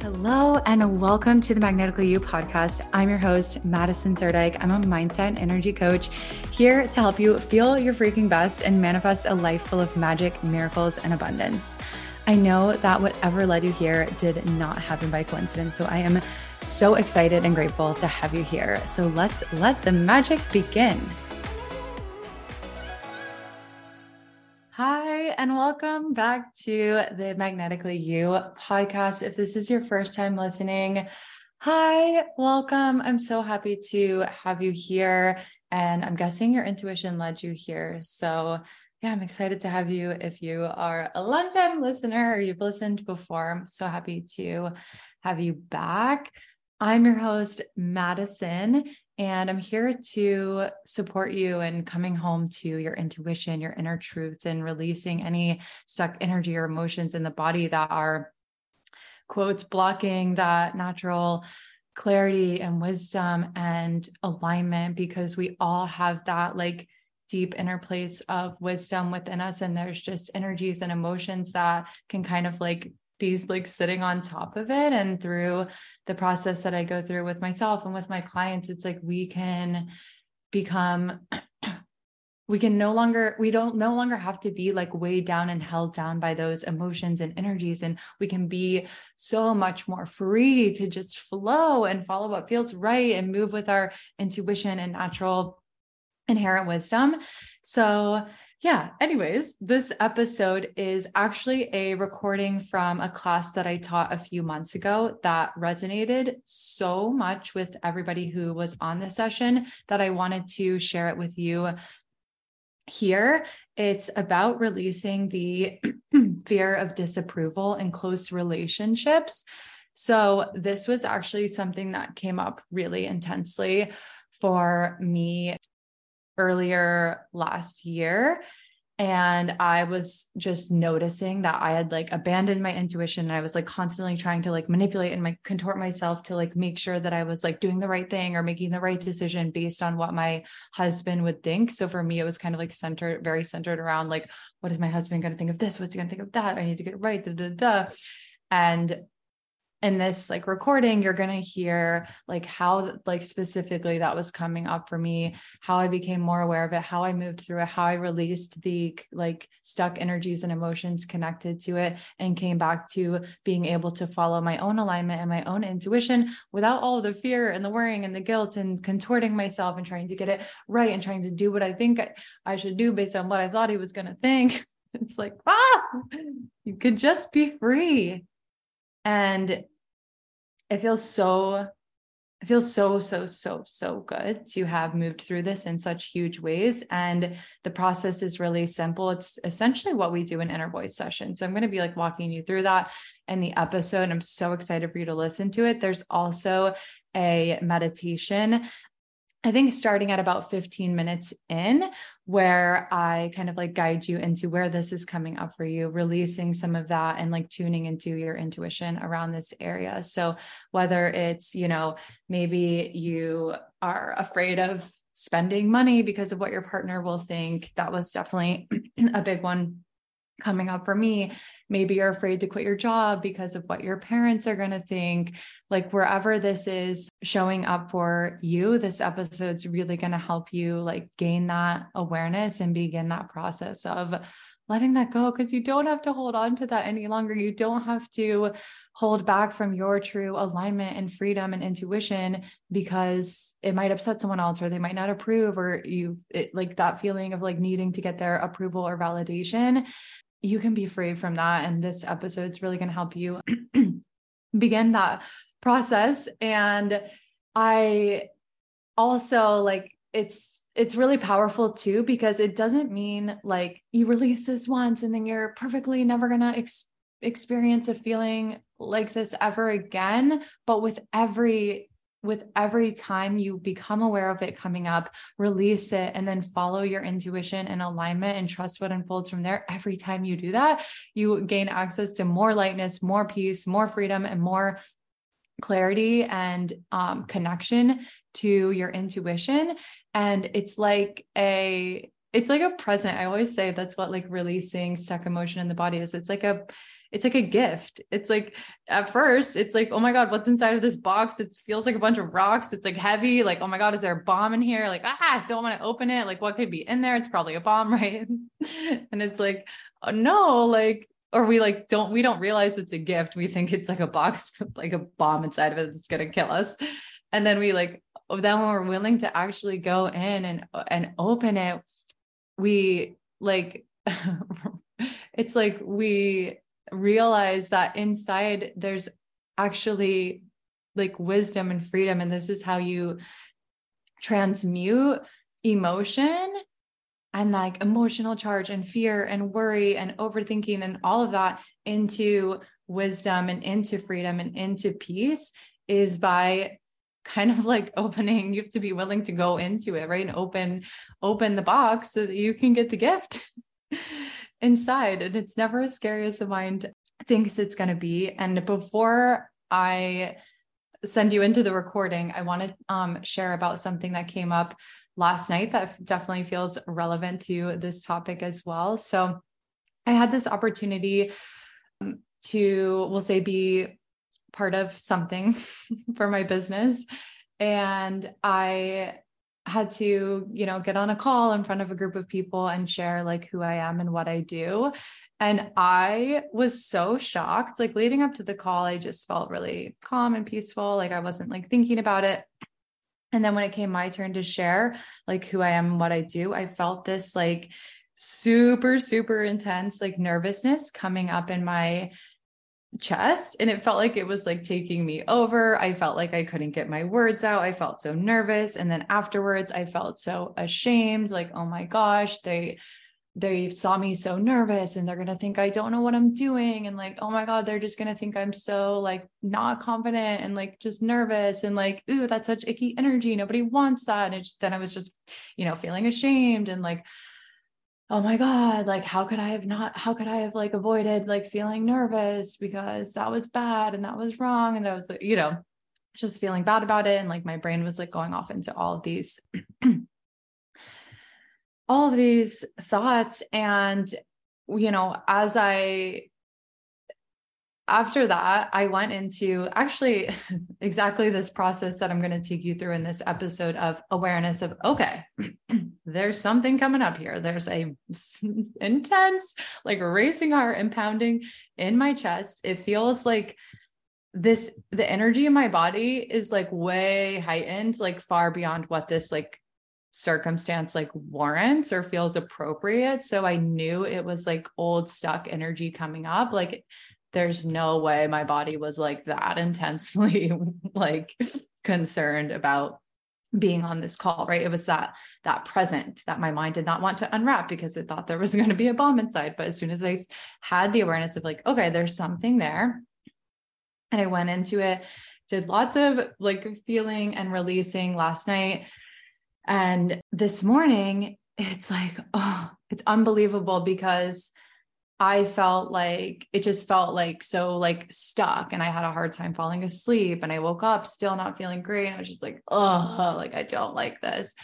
Hello, and welcome to the Magnetically You podcast. I'm your host, Madison Zerdike. I'm a mindset and energy coach here to help you feel your freaking best and manifest a life full of magic, miracles, and abundance. I know that whatever led you here did not happen by coincidence. So I am so excited and grateful to have you here. So let's let the magic begin. And welcome back to the Magnetically You podcast. If this is your first time listening, hi, welcome. I'm so happy to have you here. And I'm guessing your intuition led you here. So, yeah, I'm excited to have you. If you are a longtime listener or you've listened before, I'm so happy to have you back. I'm your host, Madison, and I'm here to support you in coming home to your intuition, your inner truth, and releasing any stuck energy or emotions in the body that are, quotes, blocking that natural clarity and wisdom and alignment because we all have that like deep inner place of wisdom within us and there's just energies and emotions that can kind of like be like sitting on top of it and through the process that I go through with myself and with my clients it's like we can become we can no longer we don't no longer have to be like weighed down and held down by those emotions and energies and we can be so much more free to just flow and follow what feels right and move with our intuition and natural inherent wisdom. So yeah, anyways, this episode is actually a recording from a class that I taught a few months ago that resonated so much with everybody who was on the session that I wanted to share it with you here. It's about releasing the fear of disapproval in close relationships. So, this was actually something that came up really intensely for me earlier last year and i was just noticing that i had like abandoned my intuition and i was like constantly trying to like manipulate and like contort myself to like make sure that i was like doing the right thing or making the right decision based on what my husband would think. So for me it was kind of like centered very centered around like what is my husband going to think of this? What's he going to think of that? I need to get it right da, da, da. and in this like recording you're going to hear like how like specifically that was coming up for me how i became more aware of it how i moved through it how i released the like stuck energies and emotions connected to it and came back to being able to follow my own alignment and my own intuition without all the fear and the worrying and the guilt and contorting myself and trying to get it right and trying to do what i think i should do based on what i thought he was going to think. It's like ah you could just be free. And it feels so it feels so so so so good to have moved through this in such huge ways and the process is really simple. It's essentially what we do in inner voice session so i'm going to be like walking you through that in the episode. I'm so excited for you to listen to it. There's also a meditation. I think starting at about 15 minutes in, where I kind of like guide you into where this is coming up for you, releasing some of that and like tuning into your intuition around this area. So, whether it's, you know, maybe you are afraid of spending money because of what your partner will think, that was definitely a big one coming up for me. Maybe you're afraid to quit your job because of what your parents are going to think. Like, wherever this is showing up for you, this episode's really going to help you like gain that awareness and begin that process of letting that go because you don't have to hold on to that any longer. You don't have to hold back from your true alignment and freedom and intuition because it might upset someone else or they might not approve or you like that feeling of like needing to get their approval or validation you can be free from that. And this episode is really going to help you begin that process. And I also like it's it's really powerful too because it doesn't mean like you release this once and then you're perfectly never going to ex- experience a feeling like this ever again but with every with every time you become aware of it coming up, release it, and then follow your intuition and alignment and trust what unfolds from there. Every time you do that, you gain access to more lightness, more peace, more freedom, and more clarity and um, connection to your intuition. And it's like a it's like a present. I always say that's what like releasing stuck emotion in the body is. It's like a it's like a gift. It's like at first, it's like, oh my God, what's inside of this box? It feels like a bunch of rocks. It's like heavy. Like, oh my God, is there a bomb in here? Like, ah, don't want to open it. Like, what could be in there? It's probably a bomb, right? and it's like, oh, no, like, or we like don't we don't realize it's a gift. We think it's like a box, like a bomb inside of it that's gonna kill us. And then we like then when we're willing to actually go in and and open it, we like it's like we realize that inside there's actually like wisdom and freedom and this is how you transmute emotion and like emotional charge and fear and worry and overthinking and all of that into wisdom and into freedom and into peace is by kind of like opening you have to be willing to go into it right? And open open the box so that you can get the gift inside and it's never as scary as the mind thinks it's going to be. And before i send you into the recording i want to um, share about something that came up last night that definitely feels relevant to this topic as well. So i had this opportunity um, to we'll say be part of something for my business. And i had to, you know, get on a call in front of a group of people and share like who I am and what I do. And I was so shocked. Like leading up to the call, I just felt really calm and peaceful. Like I wasn't like thinking about it. And then when it came my turn to share like who I am and what I do, I felt this like super, super intense like nervousness coming up in my chest and it felt like it was like taking me over. I felt like I couldn't get my words out. I felt so nervous and then afterwards I felt so ashamed like oh my gosh, they they saw me so nervous and they're going to think I don't know what I'm doing and like oh my god, they're just going to think I'm so like not confident and like just nervous and like ooh, that's such icky energy. Nobody wants that. And just, then I was just, you know, feeling ashamed and like oh my god like how could i have not how could i have like avoided like feeling nervous because that was bad and that was wrong? And i was you know just feeling bad about it and like my brain was like going off into all of these all of these thoughts. And you know as i after that, I went into actually exactly this process that I'm going to take you through in this episode of awareness of okay, there's something coming up here. There's a intense, like racing heart and pounding in my chest. It feels like this the energy in my body is like way heightened, like far beyond what this like circumstance like warrants or feels appropriate. So I knew it was like old stuck energy coming up. Like there's no way my body was like that intensely like concerned about being on this call right? It was that that present that my mind did not want to unwrap because it thought there was going to be a bomb inside. But as soon as i had the awareness of like okay there's something there and i went into it did lots of like feeling and releasing last night. And this morning it's like oh it's unbelievable because I felt like it just felt like so like stuck and I had a hard time falling asleep and I woke up still not feeling great and I was just like oh like I don't like this.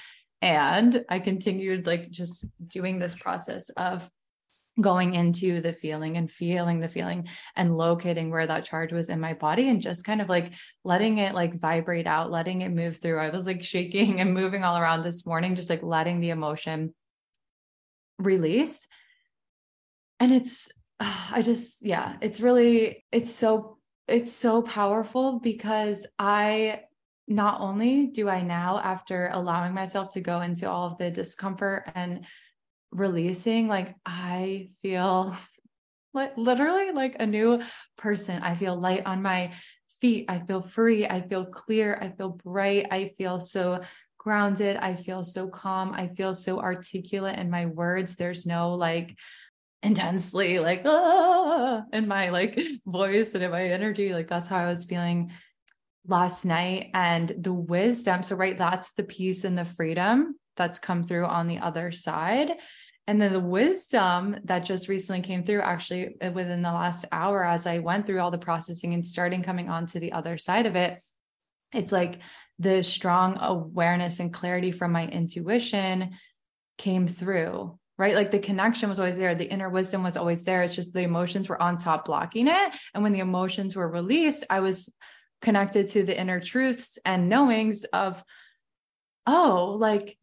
And I continued like just doing this process of going into the feeling and feeling the feeling and locating where that charge was in my body and just kind of like letting it like vibrate out letting it move through. I was like shaking and moving all around this morning just like letting the emotion release and it's i just yeah it's really it's so it's so powerful because i not only do i now after allowing myself to go into all of the discomfort and releasing like i feel like literally like a new person. I feel light on my feet. I feel free. I feel clear. I feel bright. I feel so grounded. I feel so calm. I feel so articulate in my words. There's no like intensely like ah, in my like voice and in my energy like that's how i was feeling last night and the wisdom so right that's the peace and the freedom that's come through on the other side and then the wisdom that just recently came through actually uh, within the last hour as i went through all the processing and starting coming on to the other side of it it's like the strong awareness and clarity from my intuition came through right? Like the connection was always there. The inner wisdom was always there. It's just the emotions were on top blocking it. And when the emotions were released, I was connected to the inner truths and knowings of, oh, like,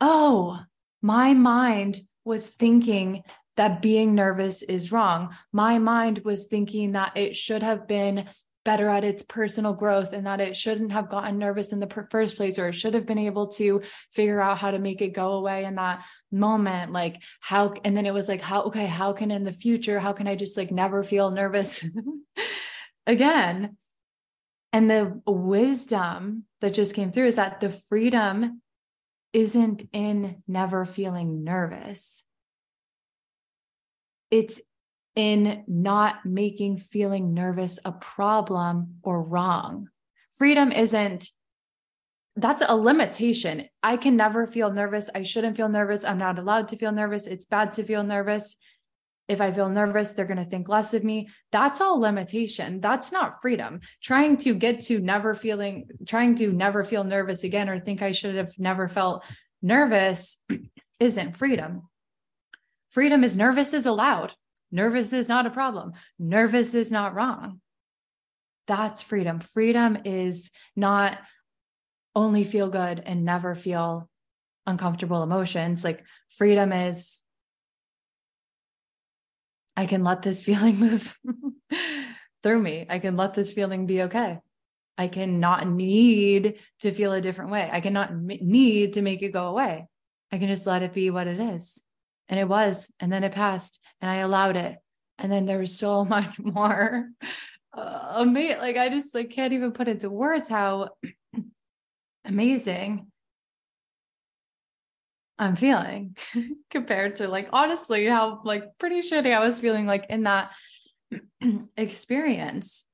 oh, my mind was thinking that being nervous is wrong. My mind was thinking that it should have been better at its personal growth and that it shouldn't have gotten nervous in the first place or it should have been able to figure out how to make it go away in that moment like how and then it was like how okay how can in the future how can i just like never feel nervous again? And the wisdom that just came through is that the freedom isn't in never feeling nervous. It's in not making feeling nervous a problem or wrong. Freedom isn't that's a limitation. I can never feel nervous. I shouldn't feel nervous. I'm not allowed to feel nervous. It's bad to feel nervous. If I feel nervous, they're going to think less of me. That's all limitation. That's not freedom. Trying to get to never feeling, trying to never feel nervous again or think I should have never felt nervous isn't freedom. Freedom is nervous is allowed. Nervous is not a problem. Nervous is not wrong. That's freedom. Freedom is not only feel good and never feel uncomfortable emotions. Like freedom is, I can let this feeling move through me. I can let this feeling be okay. I cannot need to feel a different way. I cannot need to make it go away. I can just let it be what it is and it was and then it passed and i allowed it. And then there was so much more uh, amazing like i just like can't even put into words how amazing i'm feeling compared to like honestly how like pretty shitty i was feeling like in that experience.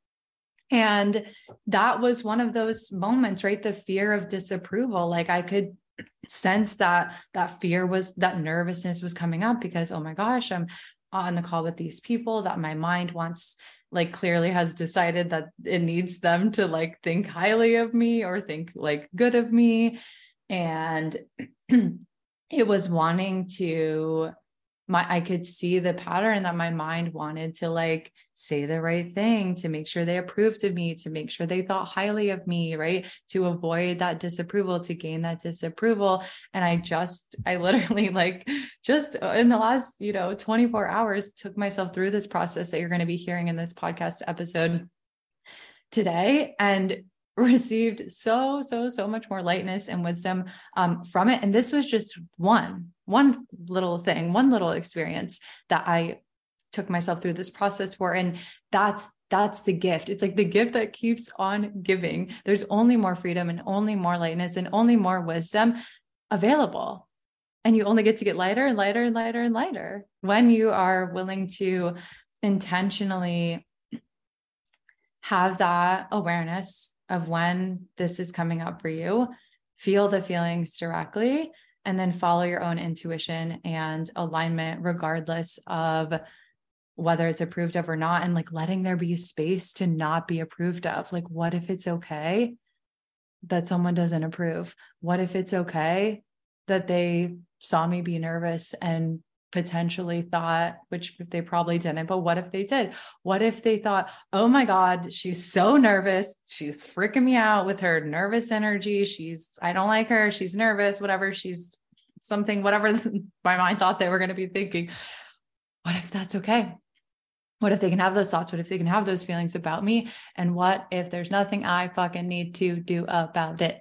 And that was one of those moments right? The fear of disapproval. Like i could sense that that fear was that nervousness was coming up because oh my gosh i'm on the call with these people that my mind wants like clearly has decided that it needs them to like think highly of me or think like good of me. And it was wanting to my I could see the pattern that my mind wanted to like say the right thing to make sure they approved of me, to make sure they thought highly of me, right? To avoid that disapproval, to gain that disapproval. And I just, I literally like just in the last, you know, 24 hours took myself through this process that you're going to be hearing in this podcast episode today. And received so so so much more lightness and wisdom um, from it and this was just one one little thing one little experience that i took myself through this process for. And that's that's the gift. It's like the gift that keeps on giving. There's only more freedom and only more lightness and only more wisdom available. And you only get to get lighter and lighter and lighter and lighter when you are willing to intentionally have that awareness of when this is coming up for you, feel the feelings directly, and then follow your own intuition and alignment, regardless of whether it's approved of or not. And like letting there be space to not be approved of. Like, what if it's okay that someone doesn't approve? What if it's okay that they saw me be nervous and potentially thought, which they probably didn't, but what if they did? What if they thought, oh my God, she's so nervous. She's freaking me out with her nervous energy. She's, I don't like her. She's nervous, whatever. She's something, whatever my mind thought they were going to be thinking. What if that's okay? What if they can have those thoughts? What if they can have those feelings about me? And what if there's nothing I fucking need to do about it?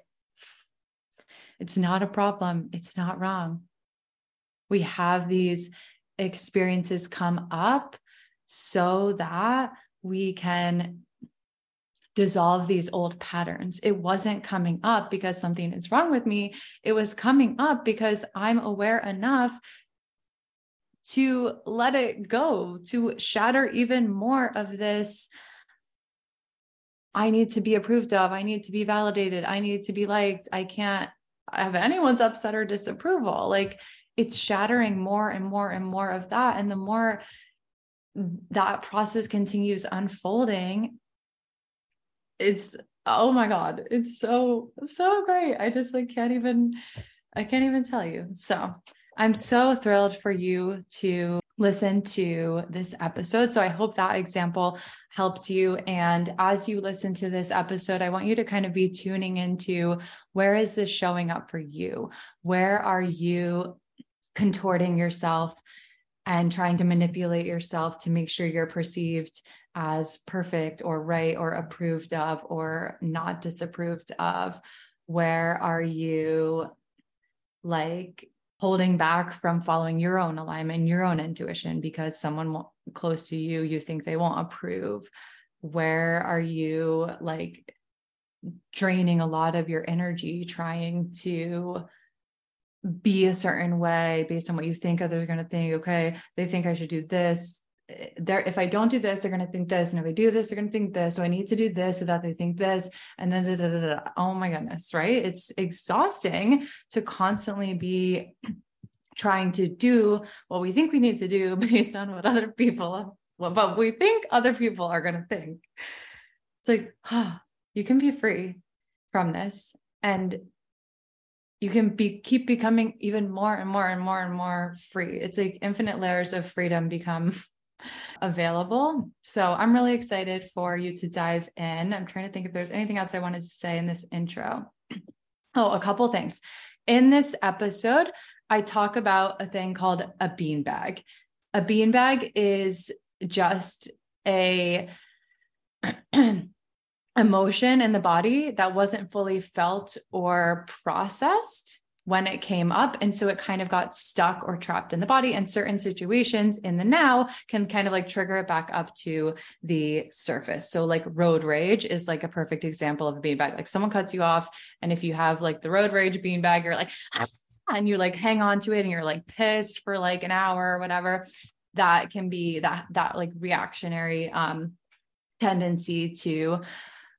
It's not a problem. It's not wrong we have these experiences come up so that we can dissolve these old patterns. It wasn't coming up because something is wrong with me. It was coming up because I'm aware enough to let it go, to shatter even more of this. I need to be approved of. I need to be validated. I need to be liked. I can't have anyone's upset or disapproval. Like it's shattering more and more and more of that and the more that process continues unfolding it's oh my god it's so so great i just like can't even i can't even tell you so I'm so thrilled for you to listen to this episode. So I hope that example helped you. And as you listen to this episode, I want you to kind of be tuning into where is this showing up for you? Where are you contorting yourself and trying to manipulate yourself to make sure you're perceived as perfect or right or approved of or not disapproved of? Where are you like holding back from following your own alignment, your own intuition, because someone close to you, you think they won't approve? Where are you like draining a lot of your energy trying to be a certain way based on what you think others are going to think? Okay, they think I should do this. There if i don't do this they're going to think this and if i do this they're going to think this so i need to do this so that they think this and then da, da, da, oh my goodness right? It's exhausting to constantly be trying to do what we think we need to do based on what other people what we think other people are going to think. It's like oh, you can be free from this and you can be keep becoming even more and more and more and more free it's like infinite layers of freedom become available. So I'm really excited for you to dive in. I'm trying to think if there's anything else I wanted to say in this intro. Oh, a couple things. In this episode, I talk about a thing called a beanbag. A beanbag is just a emotion in the body that wasn't fully felt or processed when it came up. And so it kind of got stuck or trapped in the body. And certain situations in the now can kind of like trigger it back up to the surface. So, like road rage is like a perfect example of a beanbag. Like someone cuts you off. And if you have like the road rage beanbag, you're like, ah, and you like hang on to it and you're like pissed for like an hour or whatever. That can be that, that like reactionary um, tendency to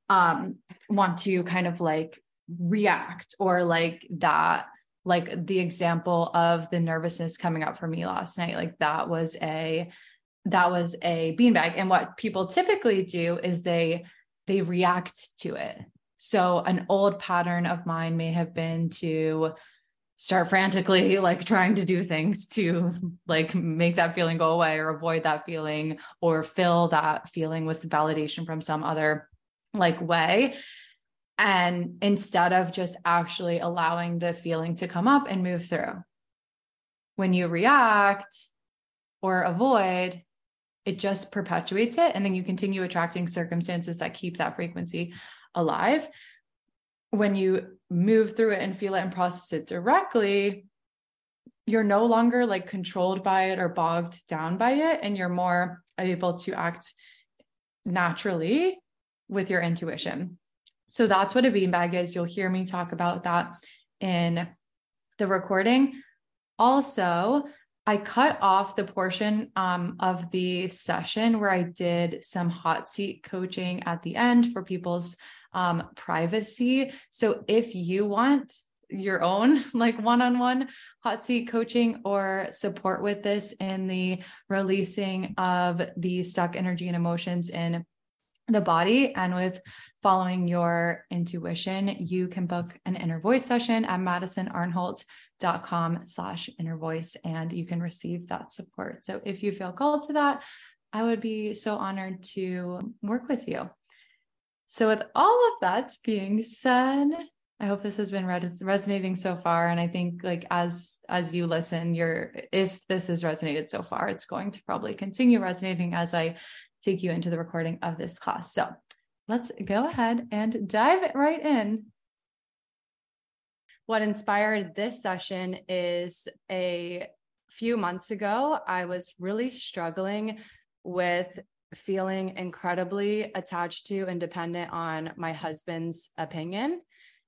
um want to kind of like react or like that like the example of the nervousness coming up for me last night like that was a that was a beanbag. And what people typically do is they they react to it. So an old pattern of mine may have been to start frantically like trying to do things to like make that feeling go away or avoid that feeling or fill that feeling with validation from some other like way and instead of just actually allowing the feeling to come up and move through. When you react or avoid, it just perpetuates it. And then you continue attracting circumstances that keep that frequency alive. When you move through it and feel it and process it directly, you're no longer like controlled by it or bogged down by it. And you're more able to act naturally with your intuition. So that's what a beanbag is. You'll hear me talk about that in the recording. Also, I cut off the portion um, of the session where I did some hot seat coaching at the end for people's um, privacy. So if you want your own like one-on-one hot seat coaching or support with this in the releasing of the stuck energy and emotions in the body and with following your intuition, you can book an inner voice session at madisonarnholt.com slash inner voice and you can receive that support. So if you feel called to that, I would be so honored to work with you. So with all of that being said, I hope this has been resonating so far and I think like as as you listen you're if this has resonated so far it's going to probably continue resonating as I take you into the recording of this class. So let's go ahead and dive right in. What inspired this session is a few months ago, I was really struggling with feeling incredibly attached to and dependent on my husband's opinion,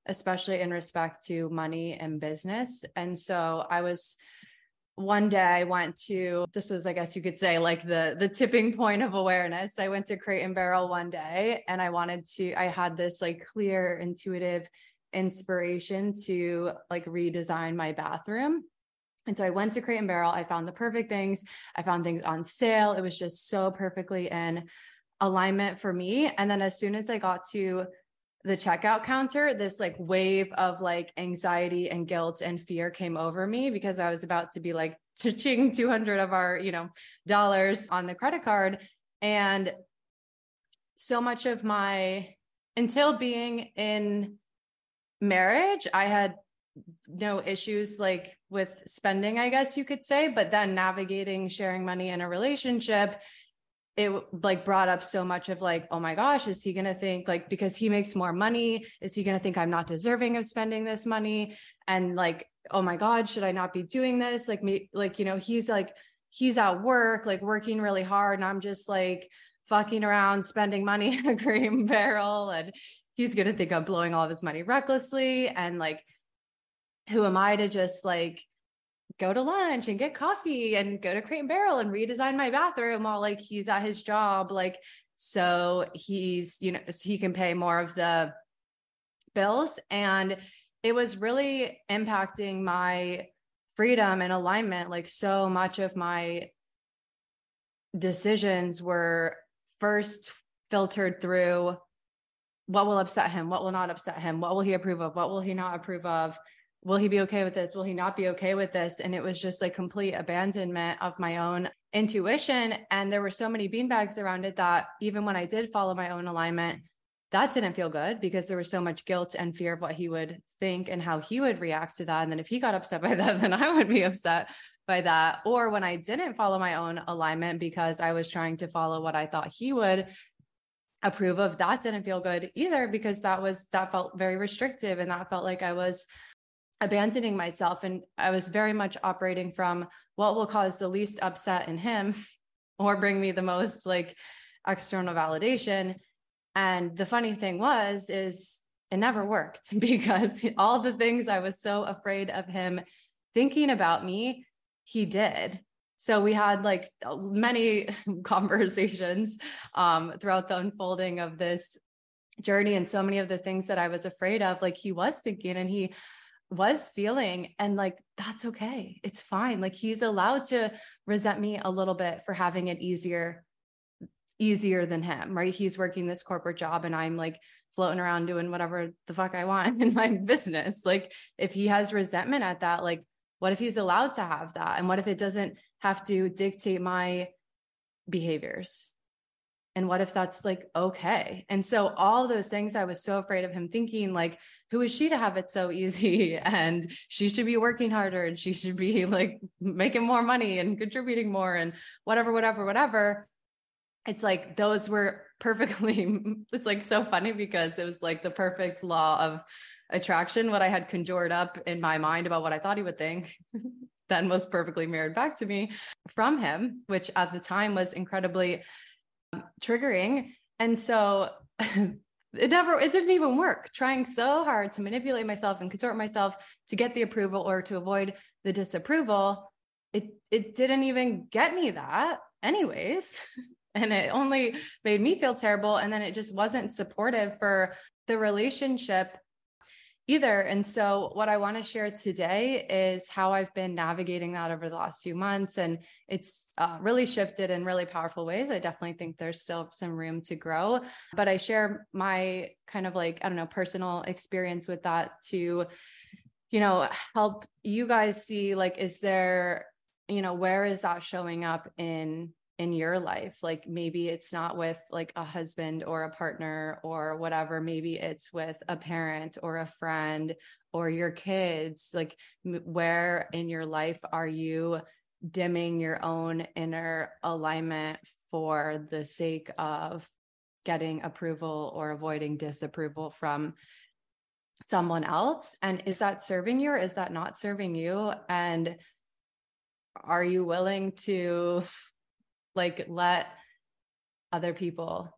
especially in respect to money and business. And so I was one day I went to this was I guess you could say like the the tipping point of awareness. I went to Crate and Barrel one day and I wanted to I had this like clear intuitive inspiration to like redesign my bathroom. And so I went to Crate and Barrel. I found the perfect things. I found things on sale. It was just so perfectly in alignment for me. And then as soon as I got to the checkout counter, this like wave of like anxiety and guilt and fear came over me because I was about to be like ching 200 of our, you know, dollars on the credit card. And so much of my, until being in marriage, I had no issues like with spending, I guess you could say, but then navigating sharing money in a relationship it like brought up so much of like oh my gosh is he going to think like because he makes more money. Is he going to think i'm not deserving of spending this money? And like oh my god should i not be doing this? Like me like you know he's like he's at work like working really hard and i'm just like fucking around spending money in a cream Barrel and he's going to think i'm blowing all of his money recklessly. And like who am i to just like go to lunch and get coffee and go to Crate and Barrel and redesign my bathroom while like he's at his job. Like, so he's, you know, so he can pay more of the bills. And it was really impacting my freedom and alignment. Like, so much of my decisions were first filtered through what will upset him, what will not upset him, what will he approve of, what will he not approve of will he be okay with this? Will he not be okay with this? And it was just like complete abandonment of my own intuition. And there were so many beanbags around it that even when I did follow my own alignment, that didn't feel good because there was so much guilt and fear of what he would think and how he would react to that. And then if he got upset by that, then I would be upset by that. Or when I didn't follow my own alignment because I was trying to follow what I thought he would approve of, that didn't feel good either because that was, that felt very restrictive. And that felt like I was abandoning myself and i was very much operating from what will cause the least upset in him or bring me the most like external validation. And the funny thing was is it never worked because all the things i was so afraid of him thinking about me he did. So we had like many conversations um, throughout the unfolding of this journey and so many of the things that i was afraid of like he was thinking and he was feeling and like that's okay it's fine like he's allowed to resent me a little bit for having it easier easier than him right? He's working this corporate job and i'm like floating around doing whatever the fuck i want in my business like if he has resentment at that like what if he's allowed to have that? And what if it doesn't have to dictate my behaviors and what if that's like okay? And so all those things i was so afraid of him thinking like who is she to have it so easy? And she should be working harder and she should be like making more money and contributing more and whatever whatever whatever. It's like those were perfectly it's like so funny because it was like the perfect law of attraction. What i had conjured up in my mind about what i thought he would think then was perfectly mirrored back to me from him which at the time was incredibly triggering. And so it never, it didn't even work. Trying so hard to manipulate myself and contort myself to get the approval or to avoid the disapproval, it it didn't even get me that, anyways. And it only made me feel terrible. And then it just wasn't supportive for the relationship either. And so, what I want to share today is how I've been navigating that over the last few months. And it's uh, really shifted in really powerful ways. I definitely think there's still some room to grow, but I share my kind of like, I don't know, personal experience with that to, you know, help you guys see like, is there, you know, where is that showing up in in your life like maybe it's not with like a husband or a partner or whatever maybe it's with a parent or a friend or your kids like where in your life are you dimming your own inner alignment for the sake of getting approval or avoiding disapproval from someone else? And is that serving you or is that not serving you? And are you willing to like let other people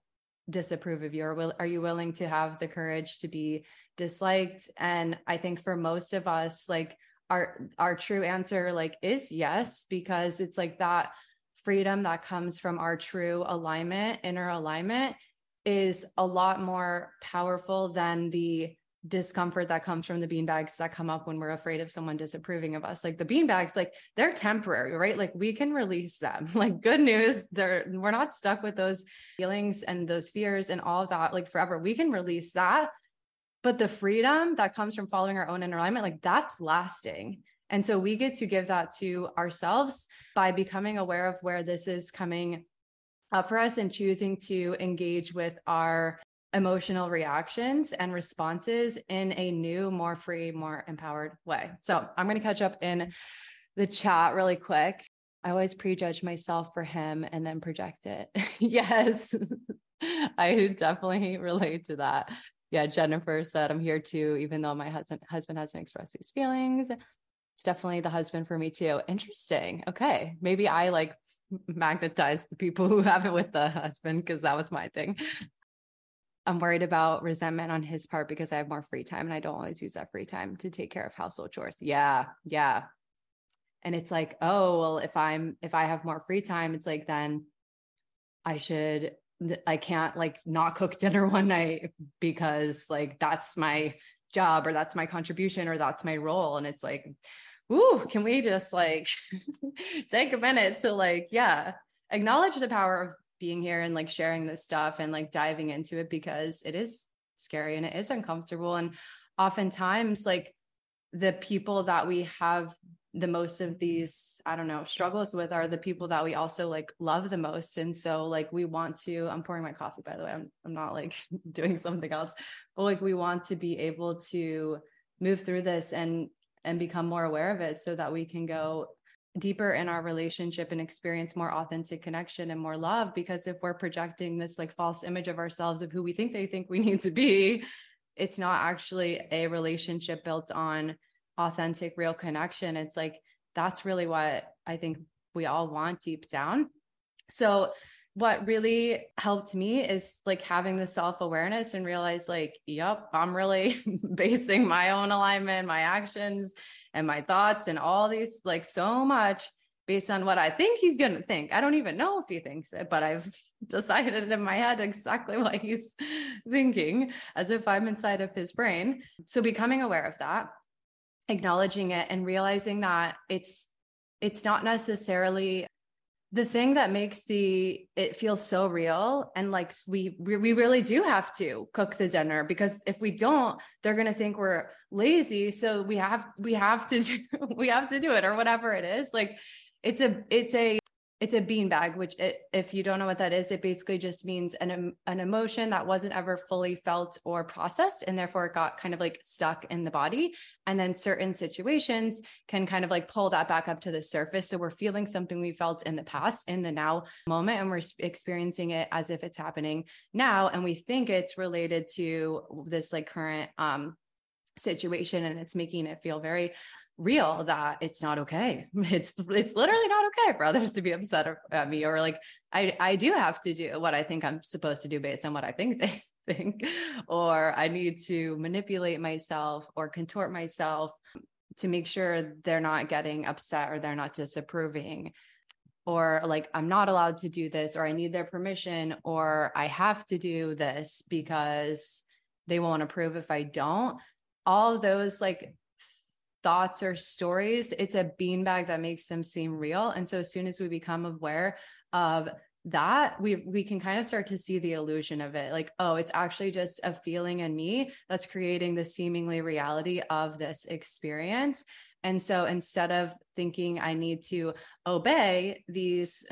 disapprove of you or will, are you willing to have the courage to be disliked? And i think for most of us like our our true answer like is yes because it's like that freedom that comes from our true alignment inner alignment is a lot more powerful than the discomfort that comes from the beanbags that come up when we're afraid of someone disapproving of us. Like the beanbags, like they're temporary, right? Like we can release them. Like good news, they're we're not stuck with those feelings and those fears and all that like forever. We can release that but the freedom that comes from following our own inner alignment, like that's lasting. And so we get to give that to ourselves by becoming aware of where this is coming up for us and choosing to engage with our emotional reactions and responses in a new, more free, more empowered way. So I'm going to catch up in the chat really quick. I always prejudge myself for him and then project it. yes, I definitely relate to that. Yeah, Jennifer said, I'm here too, even though my husband husband hasn't expressed these feelings. It's definitely the husband for me too. Interesting. Okay. Maybe I like magnetize the people who have it with the husband because that was my thing. I'm worried about resentment on his part because I have more free time and I don't always use that free time to take care of household chores. Yeah. Yeah. And it's like, oh, well, if I'm, if I have more free time, it's like, then I should, I can't like not cook dinner one night because like that's my job or that's my contribution or that's my role. And it's like, ooh, can we just like take a minute to like, yeah, acknowledge the power of being here and like sharing this stuff and like diving into it because it is scary and it is uncomfortable. And oftentimes, like the people that we have the most of these i don't know struggles with are the people that we also like love the most and so like we want to i'm pouring my coffee by the way i'm, I'm not like doing something else but like we want to be able to move through this and and become more aware of it so that we can go deeper in our relationship and experience more authentic connection and more love because if we're projecting this like false image of ourselves of who we think they think we need to be it's not actually a relationship built on authentic real connection. It's like that's really what i think we all want deep down. So what really helped me is like having the self-awareness and realize like yep i'm really basing my own alignment my actions and my thoughts and all these like so much based on what i think he's going to think. I don't even know if he thinks it but i've decided in my head exactly what he's thinking as if i'm inside of his brain. So becoming aware of that acknowledging it and realizing that it's it's not necessarily the thing that makes the it feel so real and like we we really do have to cook the dinner because if we don't they're going to think we're lazy. So we have we have to do, we have to do it or whatever it is. Like it's a it's a it's a beanbag which it, if you don't know what that is it basically just means an an emotion that wasn't ever fully felt or processed and therefore it got kind of like stuck in the body. And then certain situations can kind of like pull that back up to the surface. So we're feeling something we felt in the past in the now moment and we're experiencing it as if it's happening now. And we think it's related to this like current um situation and it's making it feel very real that it's not okay. It's it's literally not okay for others to be upset at me or like I I do have to do what I think I'm supposed to do based on what I think they think or I need to manipulate myself or contort myself to make sure they're not getting upset or they're not disapproving or like I'm not allowed to do this or I need their permission or I have to do this because they won't approve if I don't all those like thoughts or stories, it's a beanbag that makes them seem real. And so as soon as we become aware of that we we can kind of start to see the illusion of it like oh it's actually just a feeling in me that's creating the seemingly reality of this experience and so instead of thinking i need to obey these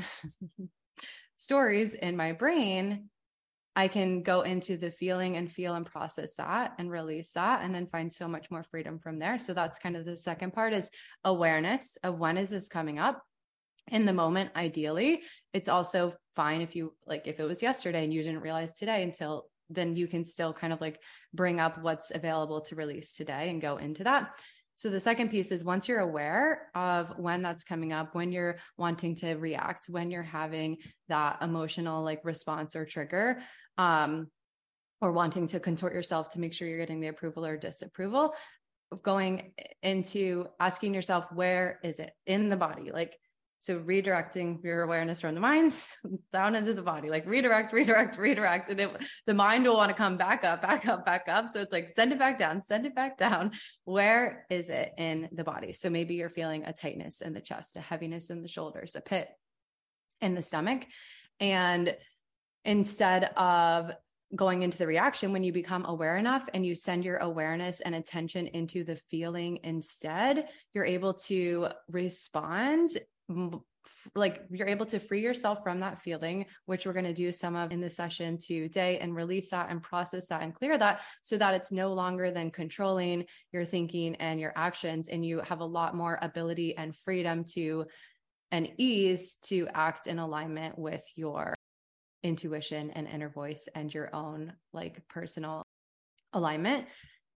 stories in my brain I can go into the feeling and feel and process that and release that and then find so much more freedom from there. So that's kind of the second part is awareness of when is this coming up in the moment ideally. It's also fine if you like if it was yesterday and you didn't realize today until then you can still kind of like bring up what's available to release today and go into that. So the second piece is once you're aware of when that's coming up, when you're wanting to react, when you're having that emotional like response or trigger, um, or wanting to contort yourself to make sure you're getting the approval or disapproval of going into asking yourself where is it? In the body like so redirecting your awareness from the minds down into the body like redirect redirect redirect and it, the mind will want to come back up back up back up. So it's like send it back down send it back down. Where is it in the body? So maybe you're feeling a tightness in the chest a heaviness in the shoulders a pit in the stomach. And instead of going into the reaction, when you become aware enough and you send your awareness and attention into the feeling instead, you're able to respond like you're able to free yourself from that feeling which we're going to do some of in the session today and release that and process that and clear that so that it's no longer than controlling your thinking and your actions and you have a lot more ability and freedom to and ease to act in alignment with your intuition and inner voice and your own like personal alignment.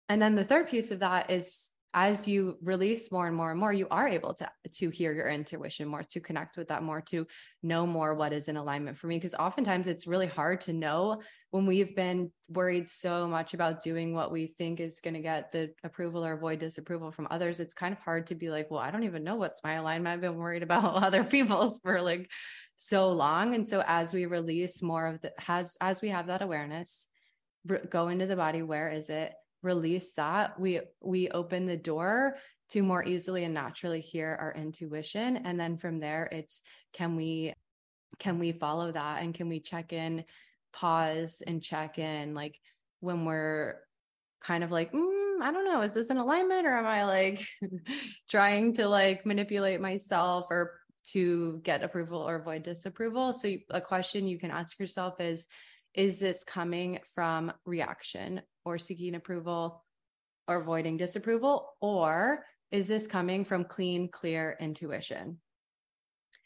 And then the third piece of that is as you release more and more and more you are able to to hear your intuition more to connect with that more to know more what is in alignment for me. Because oftentimes it's really hard to know when we've been worried so much about doing what we think is going to get the approval or avoid disapproval from others. It's kind of hard to be like well I don't even know what's my alignment. I've been worried about other people's for like so long. And so as we release more of the has as we have that awareness go into the body where is it? Release that. We we open the door to more easily and naturally hear our intuition. And then from there it's can we can we follow that? And can we check in pause and check in like when we're kind of like mm, i don't know. Is this an alignment or am i like trying to like manipulate myself or to get approval or avoid disapproval so a question you can ask yourself is is this coming from reaction or seeking approval or avoiding disapproval? Or is this coming from clean, clear intuition?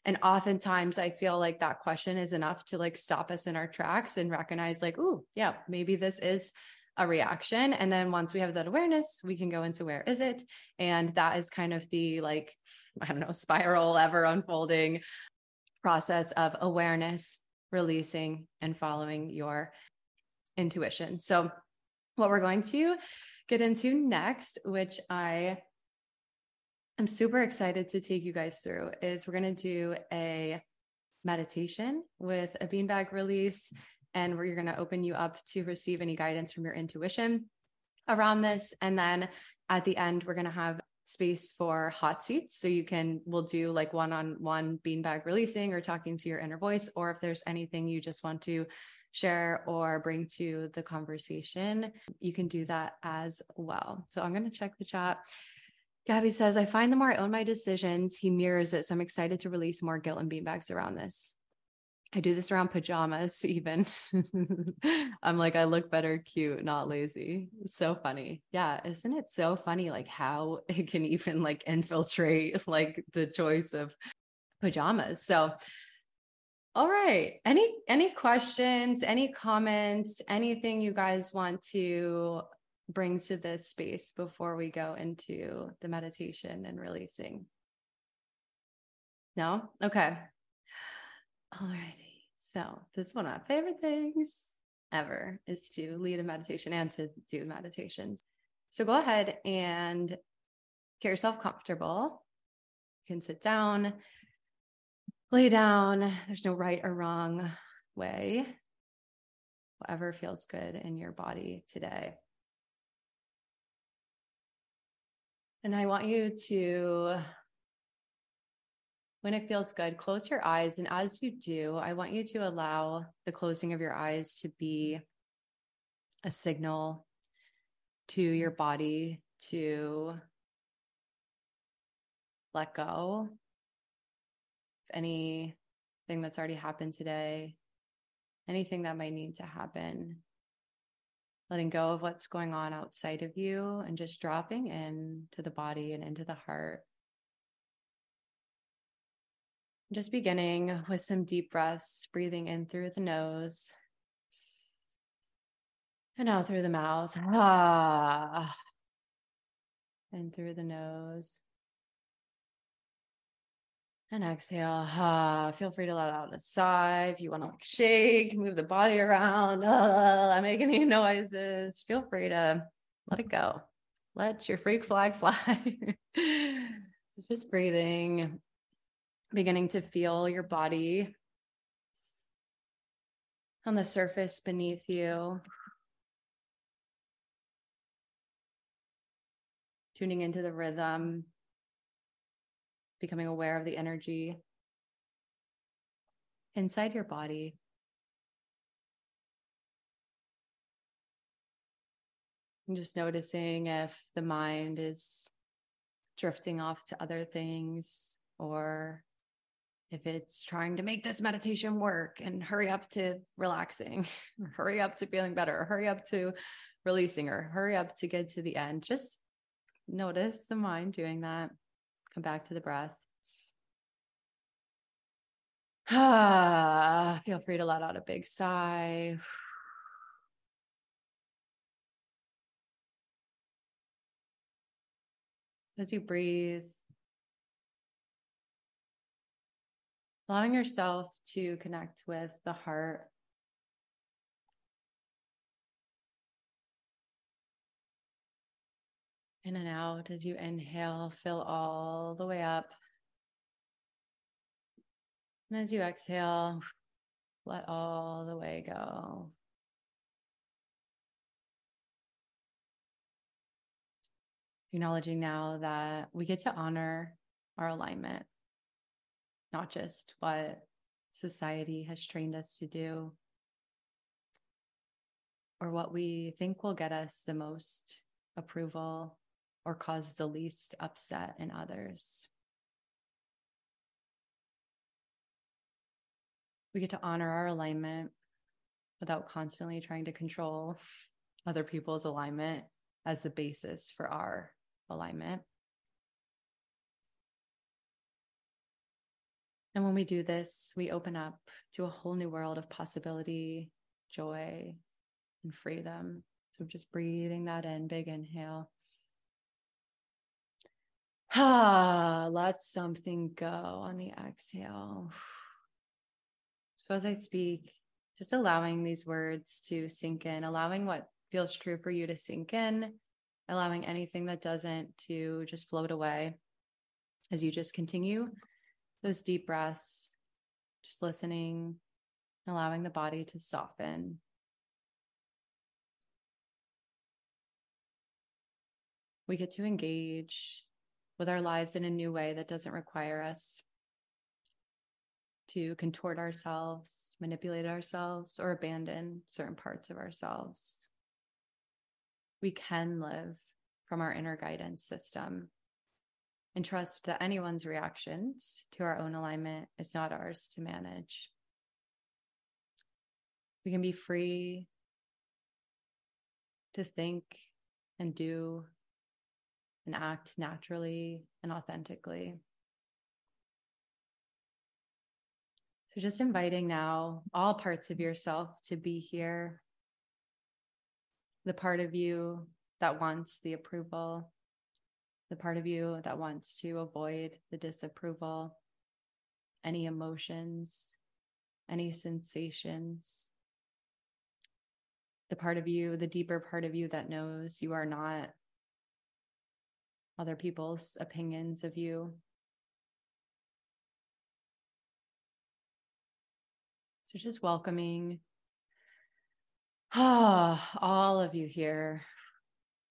And oftentimes I feel like that question is enough to like stop us in our tracks and recognize, like, oh, yeah, maybe this is a reaction. And then once we have that awareness, we can go into where is it? And that is kind of the like, I don't know, spiral ever unfolding process of awareness, releasing, and following your intuition. So what we're going to get into next, which I am super excited to take you guys through, is we're going to do a meditation with a beanbag release. And we're going to open you up to receive any guidance from your intuition around this. And then at the end, we're going to have space for hot seats. So you can, we'll do like one on one beanbag releasing or talking to your inner voice. Or if there's anything you just want to share or bring to the conversation, you can do that as well. So I'm going to check the chat. Gabby says, I find the more I own my decisions, he mirrors it. So I'm excited to release more guilt and beanbags around this. I do this around pajamas, even. I'm like, I look better, cute, not lazy. So funny. Yeah. Isn't it so funny? Like how it can even like infiltrate like the choice of pajamas. So all right. Any any questions, any comments, anything you guys want to bring to this space before we go into the meditation and releasing? No? Okay. All righty. So this is one of my favorite things ever is to lead a meditation and to do meditations. So go ahead and get yourself comfortable. You can sit down lay down. There's no right or wrong way. Whatever feels good in your body today. And I want you to, when it feels good, close your eyes. And as you do, I want you to allow the closing of your eyes to be a signal to your body to let go of anything that's already happened today, anything that might need to happen, letting go of what's going on outside of you and just dropping in to the body and into the heart. Just beginning with some deep breaths, breathing in through the nose and out through the mouth. Ah. And through the nose and exhale. Uh, feel free to let out a sigh. If you want to like shake, move the body around, uh, make any noises, feel free to let it go. Let your freak flag fly. just breathing, beginning to feel your body on the surface beneath you. Tuning into the rhythm becoming aware of the energy inside your body. And just noticing if the mind is drifting off to other things or if it's trying to make this meditation work and hurry up to relaxing, hurry up to feeling better, hurry up to releasing, or hurry up to get to the end. Just notice the mind doing that. Come back to the breath. Ah, feel free to let out a big sigh. As you breathe, allowing yourself to connect with the heart. In and out as you inhale, fill all the way up. And as you exhale, let all the way go. Acknowledging now that we get to honor our alignment, not just what society has trained us to do or what we think will get us the most approval or cause the least upset in others. we get to honor our alignment without constantly trying to control other people's alignment as the basis for our alignment. And when we do this, we open up to a whole new world of possibility, joy, and freedom. So just breathing that in, big inhale. Ah, let something go on the exhale. So as I speak, just allowing these words to sink in, allowing what feels true for you to sink in, allowing anything that doesn't to just float away as you just continue those deep breaths, just listening, allowing the body to soften. We get to engage with our lives in a new way that doesn't require us to contort ourselves, manipulate ourselves, or abandon certain parts of ourselves. We can live from our inner guidance system and trust that anyone's reactions to our own alignment is not ours to manage. We can be free to think and do and act naturally and authentically. So just inviting now all parts of yourself to be here. The part of you that wants the approval, the part of you that wants to avoid the disapproval, any emotions, any sensations, the part of you, the deeper part of you that knows you are not other people's opinions of you. So just welcoming ah, all of you here,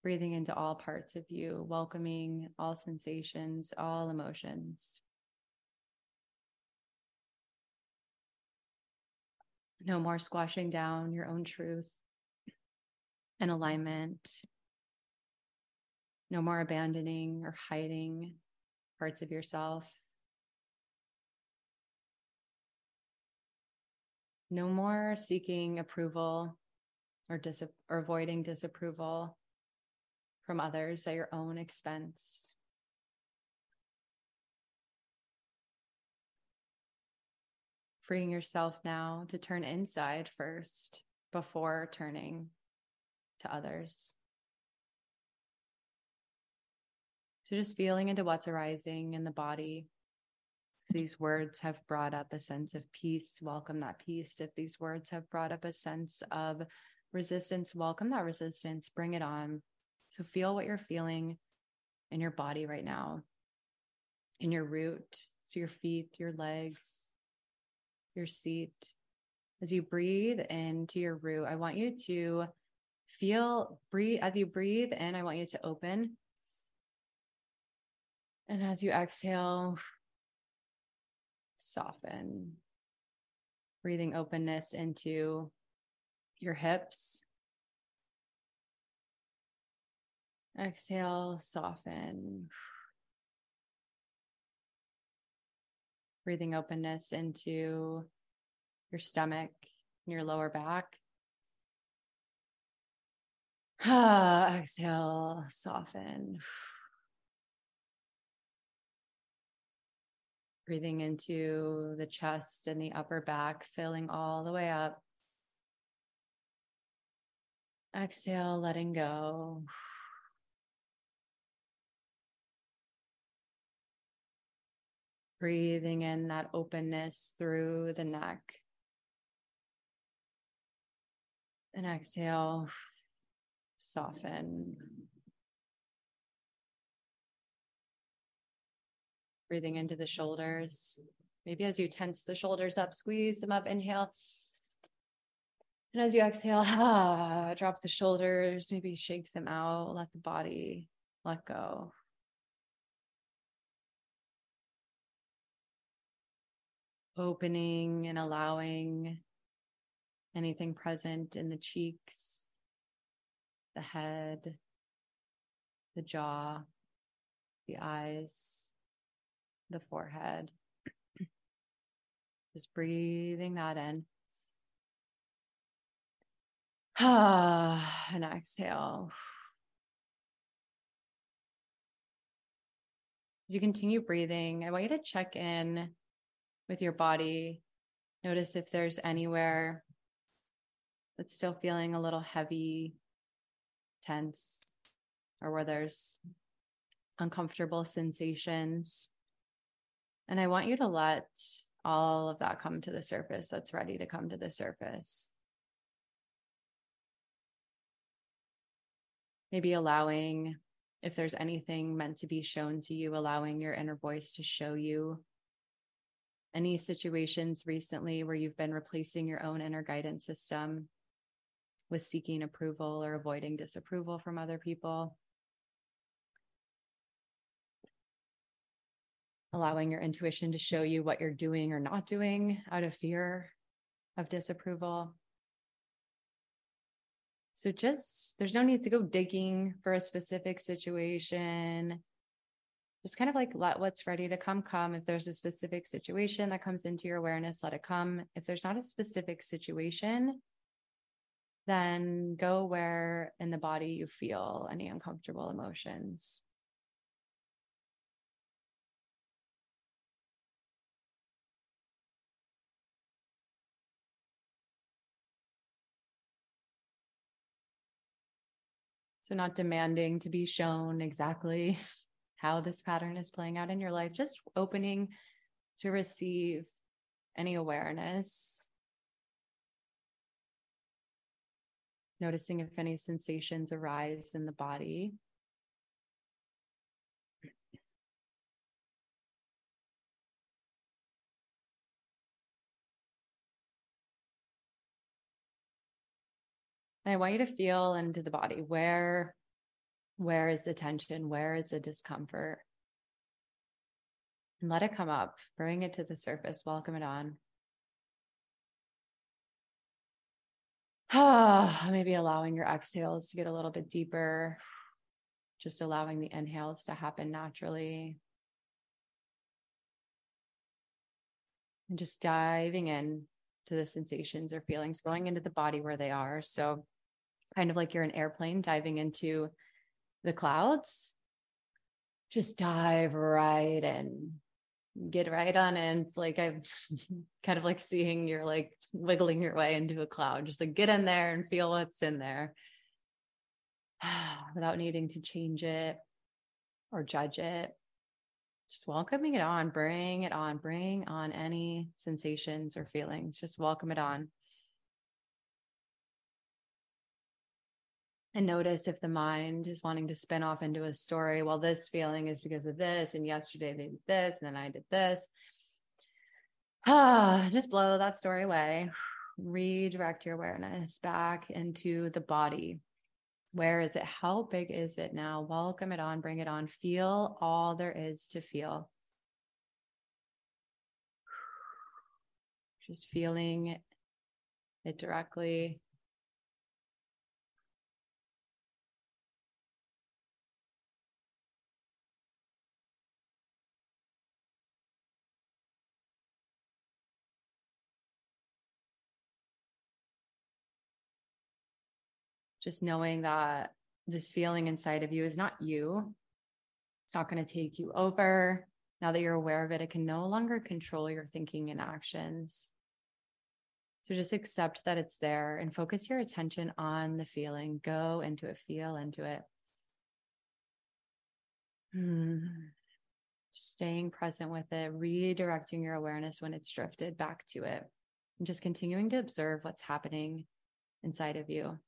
breathing into all parts of you, welcoming all sensations, all emotions. No more squashing down your own truth and alignment. No more abandoning or hiding parts of yourself. no more seeking approval or dis- or avoiding disapproval from others at your own expense. Freeing yourself now to turn inside first before turning to others. So, just feeling into what's arising in the body If these words have brought up a sense of peace, welcome that peace. If these words have brought up a sense of resistance, welcome that resistance, bring it on. So feel what you're feeling in your body right now, in your root, so your feet, your legs, your seat. As you breathe into your root, I want you to feel breathe as you breathe in, I want you to open. And as you exhale, soften. Breathing openness into your hips, Exhale, soften. Breathing openness into your stomach and your lower back. Exhale, soften. Breathing into the chest and the upper back, filling all the way up. Exhale, letting go. Breathing in that openness through the neck. And exhale, soften. Breathing into the shoulders. Maybe as you tense the shoulders up, squeeze them up, inhale. And as you exhale, ah, drop the shoulders, maybe shake them out, let the body let go. Opening and allowing anything present in the cheeks, the head, the jaw, the eyes, the forehead. Just breathing that in. Ah, and exhale. As you continue breathing, I want you to check in with your body. Notice if there's anywhere that's still feeling a little heavy, tense, or where there's uncomfortable sensations. And I want you to let all of that come to the surface that's ready to come to the surface. Maybe allowing, if there's anything meant to be shown to you, allowing your inner voice to show you any situations recently where you've been replacing your own inner guidance system with seeking approval or avoiding disapproval from other people. Allowing your intuition to show you what you're doing or not doing out of fear of disapproval. So, just there's no need to go digging for a specific situation just kind of like let what's ready to come come. If there's a specific situation that comes into your awareness, let it come. If there's not a specific situation, then go where in the body you feel any uncomfortable emotions. So, not demanding to be shown exactly how this pattern is playing out in your life, just opening to receive any awareness. Noticing if any sensations arise in the body. And I want you to feel into the body where where is the tension? Where is the discomfort? And let it come up. Bring it to the surface. Welcome it on. Ah, maybe allowing your exhales to get a little bit deeper. Just allowing the inhales to happen naturally. And just diving in to the sensations or feelings, going into the body where they are. So, kind of like you're an airplane diving into the clouds, just dive right in, get right on in. It's like I'm kind of like seeing you're like wiggling your way into a cloud, just like get in there and feel what's in there without needing to change it or judge it. Just welcoming it on, bring it on, bring on any sensations or feelings. Just welcome it on. And notice if the mind is wanting to spin off into a story. Well, this feeling is because of this, and yesterday they did this, and then I did this. Ah, just blow that story away. Redirect your awareness back into the body. Where is it? How big is it now? Welcome it on, bring it on. Feel all there is to feel. Just feeling it directly just knowing that this feeling inside of you is not you. It's not going to take you over. Now that you're aware of it, it can no longer control your thinking and actions. So just accept that it's there and focus your attention on the feeling. Go into it, feel into it. Hmm. Staying present with it, redirecting your awareness when it's drifted back to it, and just continuing to observe what's happening inside of you.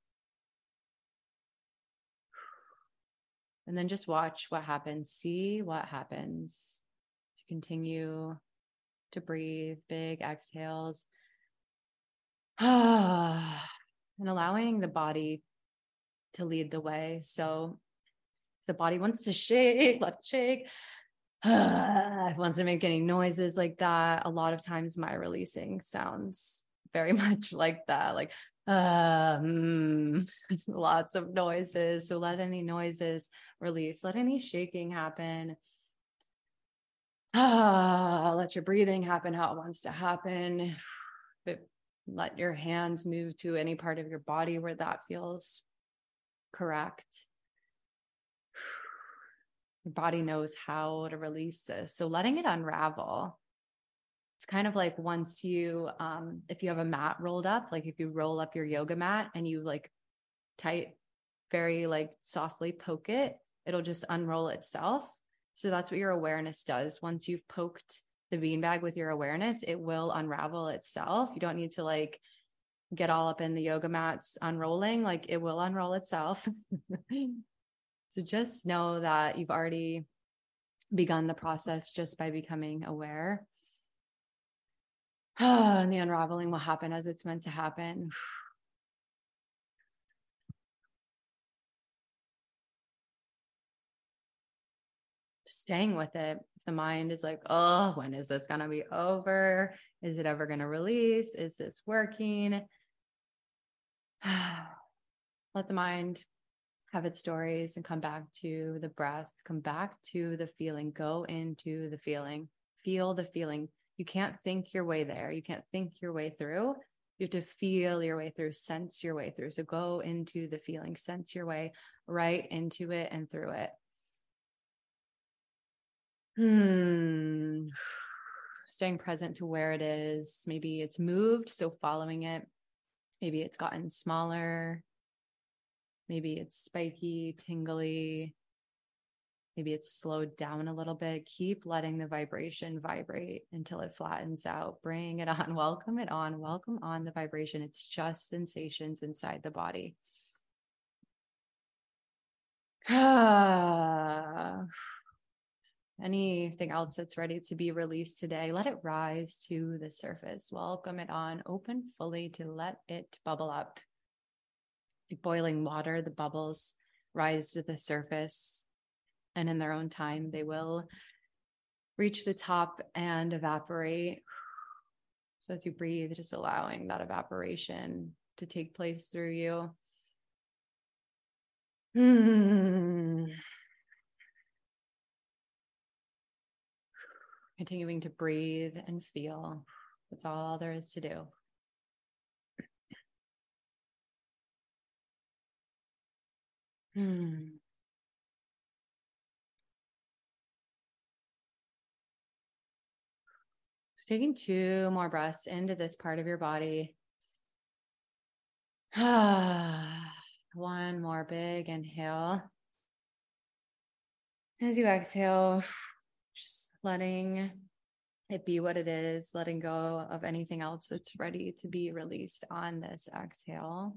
And then just watch what happens, see what happens. To continue to breathe, big exhales. and allowing the body to lead the way. So the body wants to shake, let it shake. wants to make any noises like that, a lot of times my releasing sounds very much like that, like um lots of noises. So let any noises release, let any shaking happen. Ah, let your breathing happen how it wants to happen. But let your hands move to any part of your body where that feels correct your body knows how to release this. So letting it unravel. It's kind of like once you, um, if you have a mat rolled up, like if you roll up your yoga mat and you like tight, very like softly poke it, it'll just unroll itself. So that's what your awareness does. Once you've poked the beanbag with your awareness, it will unravel itself. You don't need to like get all up in the yoga mats unrolling, like it will unroll itself. So just know that you've already begun the process just by becoming aware. and the unraveling will happen as it's meant to happen. staying with it. If the mind is like, oh, when is this going to be over? Is it ever going to release? Is this working? Let the mind have its stories and come back to the breath, come back to the feeling, go into the feeling, feel the feeling. You can't think your way there. You can't think your way through. You have to feel your way through, sense your way through. So go into the feeling, sense your way right into it and through it. Hmm. Staying present to where it is. Maybe it's moved. So following it. Maybe it's gotten smaller. Maybe it's spiky, tingly. Maybe it's slowed down a little bit. Keep letting the vibration vibrate until it flattens out. Bring it on, welcome it on, welcome on the vibration. It's just sensations inside the body. Anything else that's ready to be released today, let it rise to the surface. Welcome it on, open fully to let it bubble up like boiling water, the bubbles rise to the surface. And in their own time, they will reach the top and evaporate. So as you breathe, just allowing that evaporation to take place through you. Continuing to breathe and feel. That's all there is to do. Hmm. Taking two more breaths into this part of your body. One more big inhale. As you exhale, just letting it be what it is, letting go of anything else that's ready to be released on this exhale.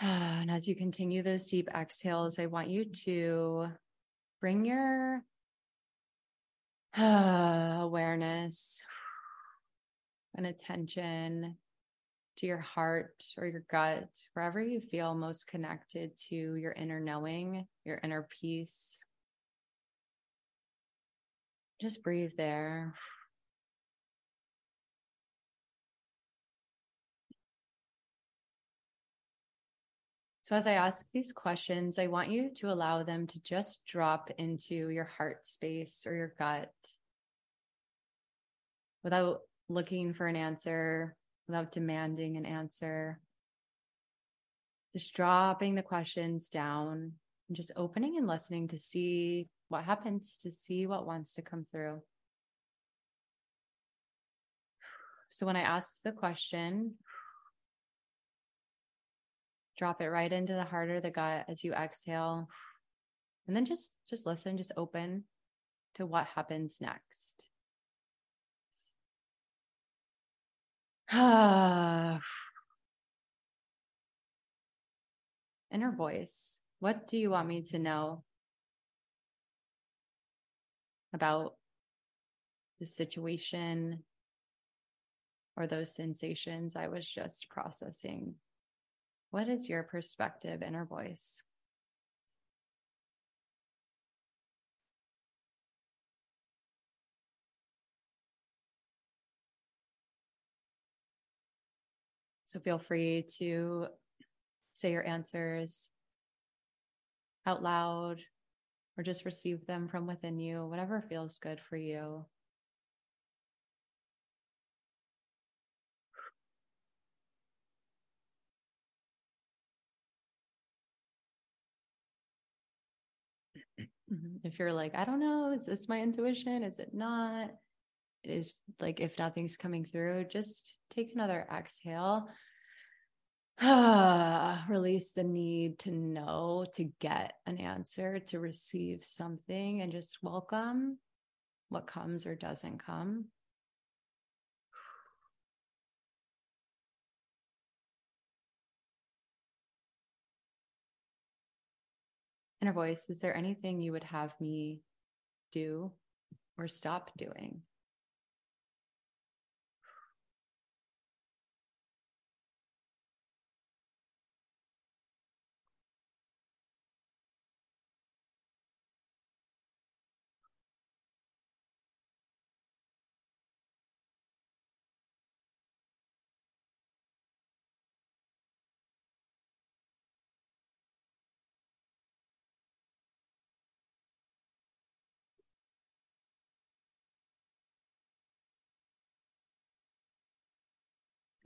And as you continue those deep exhales, I want you to bring your awareness and attention to your heart or your gut, wherever you feel most connected to your inner knowing, your inner peace. Just breathe there. So, as I ask these questions, I want you to allow them to just drop into your heart space or your gut without looking for an answer, without demanding an answer. Just dropping the questions down and just opening and listening to see what happens, to see what wants to come through. So when I ask the question, drop it right into the heart or the gut as you exhale. And then just just listen, just open to what happens next. Inner voice. What do you want me to know about the situation or those sensations I was just processing? What is your perspective, inner voice? So feel free to say your answers out loud or just receive them from within you, whatever feels good for you. If you're like, I don't know, is this my intuition? Is it not? Is like, if nothing's coming through, just take another exhale release the need to know, to get an answer, to receive something, and just welcome what comes or doesn't come. Inner voice, is there anything you would have me do or stop doing?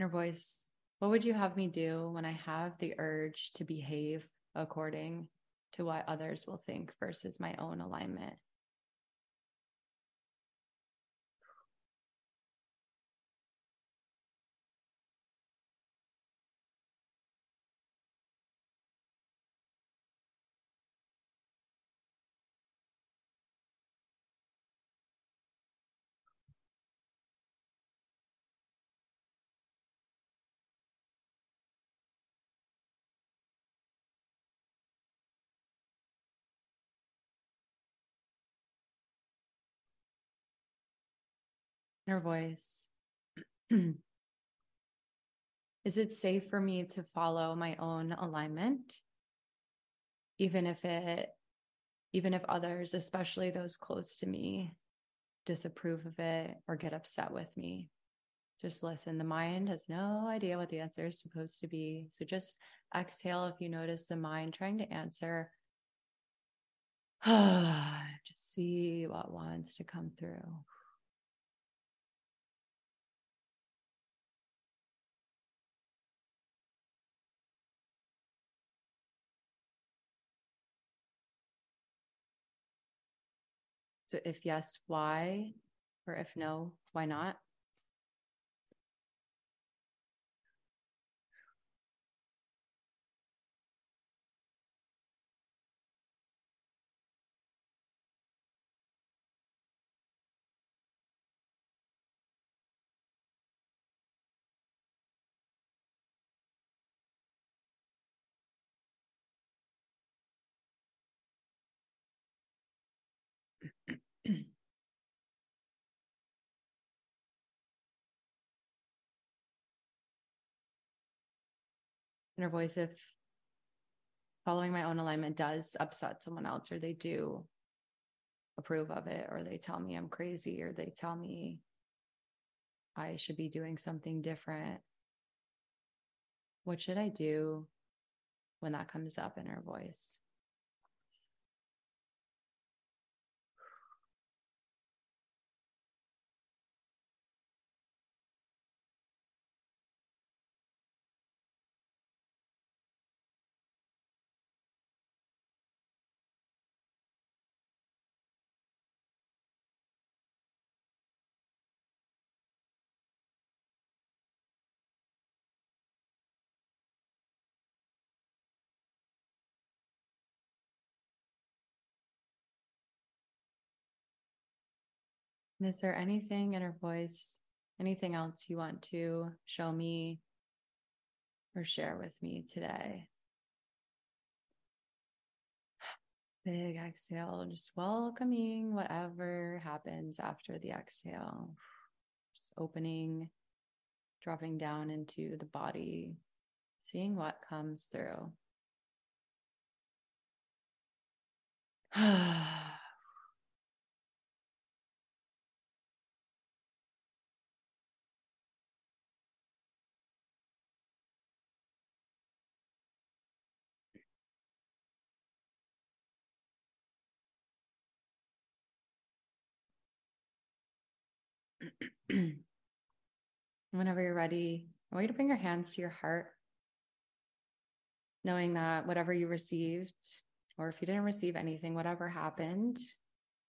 Inner voice, what would you have me do when I have the urge to behave according to what others will think versus my own alignment? Inner voice. Is it safe for me to follow my own alignment? Even if it, even if others, especially those close to me, disapprove of it or get upset with me. Just listen. The mind has no idea what the answer is supposed to be. So just exhale if you notice the mind trying to answer. just see what wants to come through. So if yes, why? Or if hmm. no, why not? Inner voice if following my own alignment does upset someone else or they do approve of it or they tell me I'm crazy or they tell me I should be doing something different. What should I do when that comes up inner voice? And is there anything inner voice, anything else you want to show me or share with me today? Big exhale, just welcoming whatever happens after the exhale. Just opening, dropping down into the body, seeing what comes through. Whenever you're ready, I want you to bring your hands to your heart, knowing that whatever you received, or if you didn't receive anything, whatever happened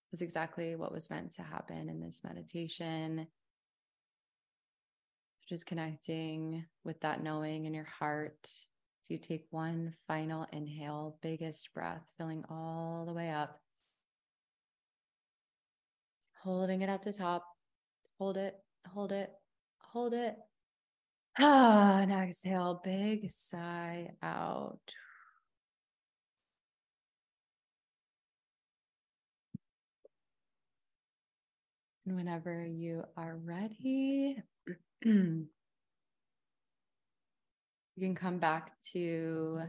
was exactly what was meant to happen in this meditation. Just connecting with that knowing in your heart. So you take one final inhale, biggest breath, filling all the way up. Holding it at the top, hold it, hold it, hold it. Ah, and exhale, big sigh out. And whenever you are ready, you can come back to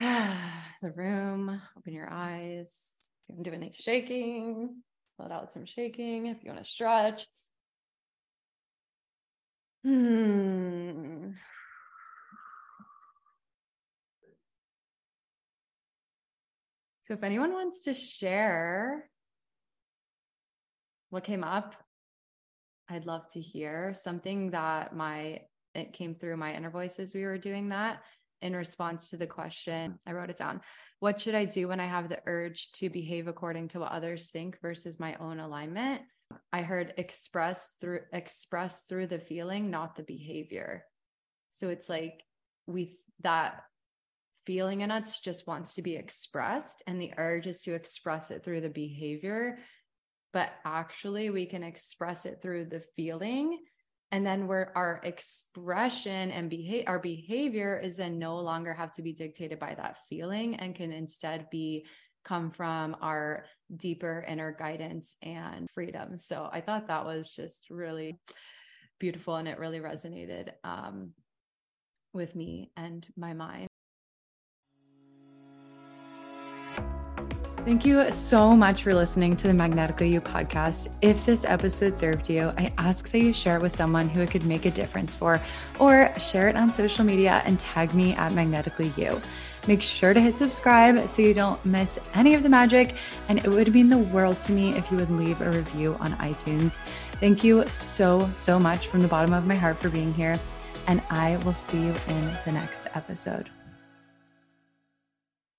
the room, open your eyes. If you to do any shaking, let out some shaking if you want to stretch. Hmm. So, if anyone wants to share what came up, I'd love to hear something that my it came through my inner voice as we were doing that in response to the question. I wrote it down. What should I do when I have the urge to behave according to what others think versus my own alignment? I heard express through express through the feeling, not the behavior. So it's like we that feeling in us just wants to be expressed and the urge is to express it through the behavior but actually we can express it through the feeling and then where our expression and behave our behavior is then no longer have to be dictated by that feeling and can instead be come from our deeper inner guidance and freedom so i thought that was just really beautiful and it really resonated um, with me and my mind Thank you so much for listening to the Magnetically You podcast. If this episode served you, I ask that you share it with someone who it could make a difference for, or share it on social media and tag me at Magnetically You. Make sure to hit subscribe so you don't miss any of the magic. And it would mean the world to me if you would leave a review on iTunes. Thank you so, so much from the bottom of my heart for being here. And I will see you in the next episode.